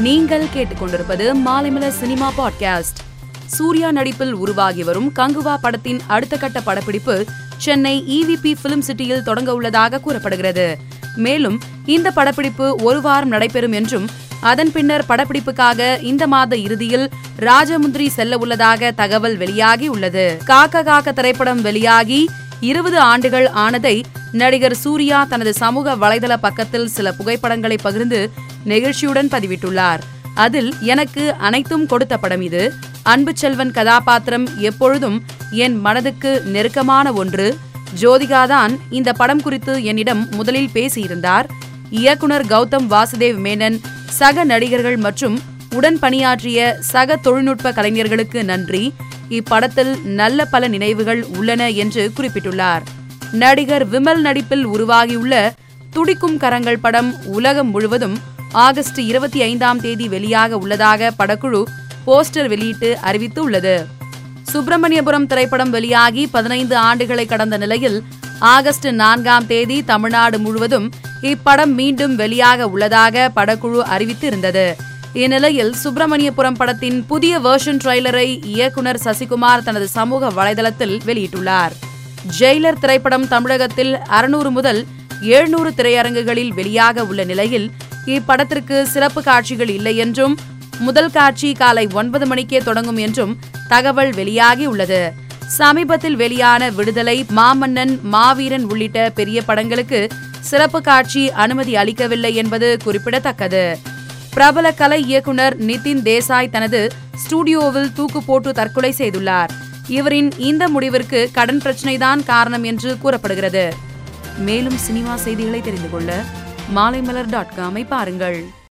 நீங்கள் கேட்டுக்கொண்டிருப்பது மாலைமல cinema podcast. Surya நடிப்பில் உருவாகி வரும் கங்குவா படத்தின் அடுத்த கட்ட படப்பிடிப்பு சென்னை இவிபி பிலிம் சிட்டியில் தொடங்க உள்ளதாக கூறப்படுகிறது. மேலும் இந்த படப்பிடிப்பு ஒரு வாரம் நடைபெறும் என்றும் அதன் பின்னர் படப்பிடிப்புக்காக இந்த மாத இறுதியில் ராஜமுந்திரி செல்ல உள்ளதாக தகவல் வெளியாகி உள்ளது. காக்க காக்க திரைப்படம் வெளியாகி இருபது ஆண்டுகள் ஆனதை நடிகர் சூர்யா தனது சமூக வலைதள பக்கத்தில் சில புகைப்படங்களை பகிர்ந்து நெகிழ்ச்சியுடன் பதிவிட்டுள்ளார். அதில் எனக்கு அனைத்தும் கொடுத்த படம் இது. அன்பு செல்வன் கதாபாத்திரம் எப்பொழுதும் என் மனதுக்கு நெருக்கமான ஒன்று. ஜோதிகாதான் இந்த படம் குறித்து என்னிடம் முதலில் பேசியிருந்தார். இயக்குனர் கௌதம் வாசுதேவ் மேனன் சக நடிகர்கள் மற்றும் உடன் பணியாற்றிய சக தொழில்நுட்ப கலைஞர்களுக்கு நன்றி. இப்படத்தில் நல்ல பல நினைவுகள் உள்ளன என்று குறிப்பிட்டுள்ளார். நடிகர் விமல் நடிப்பில் உருவாகியுள்ள துடிக்கும் கரங்கள் படம் உலகம் முழுவதும் ஆகஸ்ட் இருபத்தி ஐந்தாம் தேதி வெளியாக உள்ளதாக படக்குழு போஸ்டர் வெளியிட்டு அறிவித்து உள்ளது சுப்பிரமணியபுரம் திரைப்படம் வெளியாகி பதினைந்து ஆண்டுகளை கடந்த நிலையில் ஆகஸ்ட் நான்காம் தேதி தமிழ்நாடு முழுவதும் இப்படம் மீண்டும் வெளியாக உள்ளதாக படக்குழு அறிவித்து இருந்தது இந்நிலையில் சுப்பிரமணியபுரம் படத்தின் புதிய வெர்ஷன் ட்ரெய்லரை இயக்குனர் சசிகுமார் தனது சமூக வலைதளத்தில் வெளியிட்டுள்ளார். ஜெயிலர் திரைப்படம் தமிழகத்தில் அறுநூறு முதல் எழுநூறு திரையரங்குகளில் வெளியாக உள்ள நிலையில் இப்படத்திற்கு சிறப்பு காட்சிகள் இல்லை என்றும் முதல் காட்சி காலை ஒன்பது மணிக்கே தொடங்கும் என்றும் தகவல் வெளியாகி உள்ளது. சமீபத்தில் வெளியான விடுதலை மாமன்னன் மாவீரன் உள்ளிட்ட பெரிய படங்களுக்கு சிறப்பு காட்சி அனுமதி அளிக்கவில்லை என்பது குறிப்பிடத்தக்கது. பிரபல கலை இயக்குனர் நிதின் தேசாய் தனது ஸ்டுடியோவில் தூக்கு போட்டு தற்கொலை செய்துள்ளார். இவரின் இந்த முடிவிற்கு கடன் பிரச்சனைதான் காரணம் என்று கூறப்படுகிறது. மேலும் சினிமா செய்திகளை தெரிந்து கொள்ள மாலைமலர் டாட் காமை பாருங்கள்.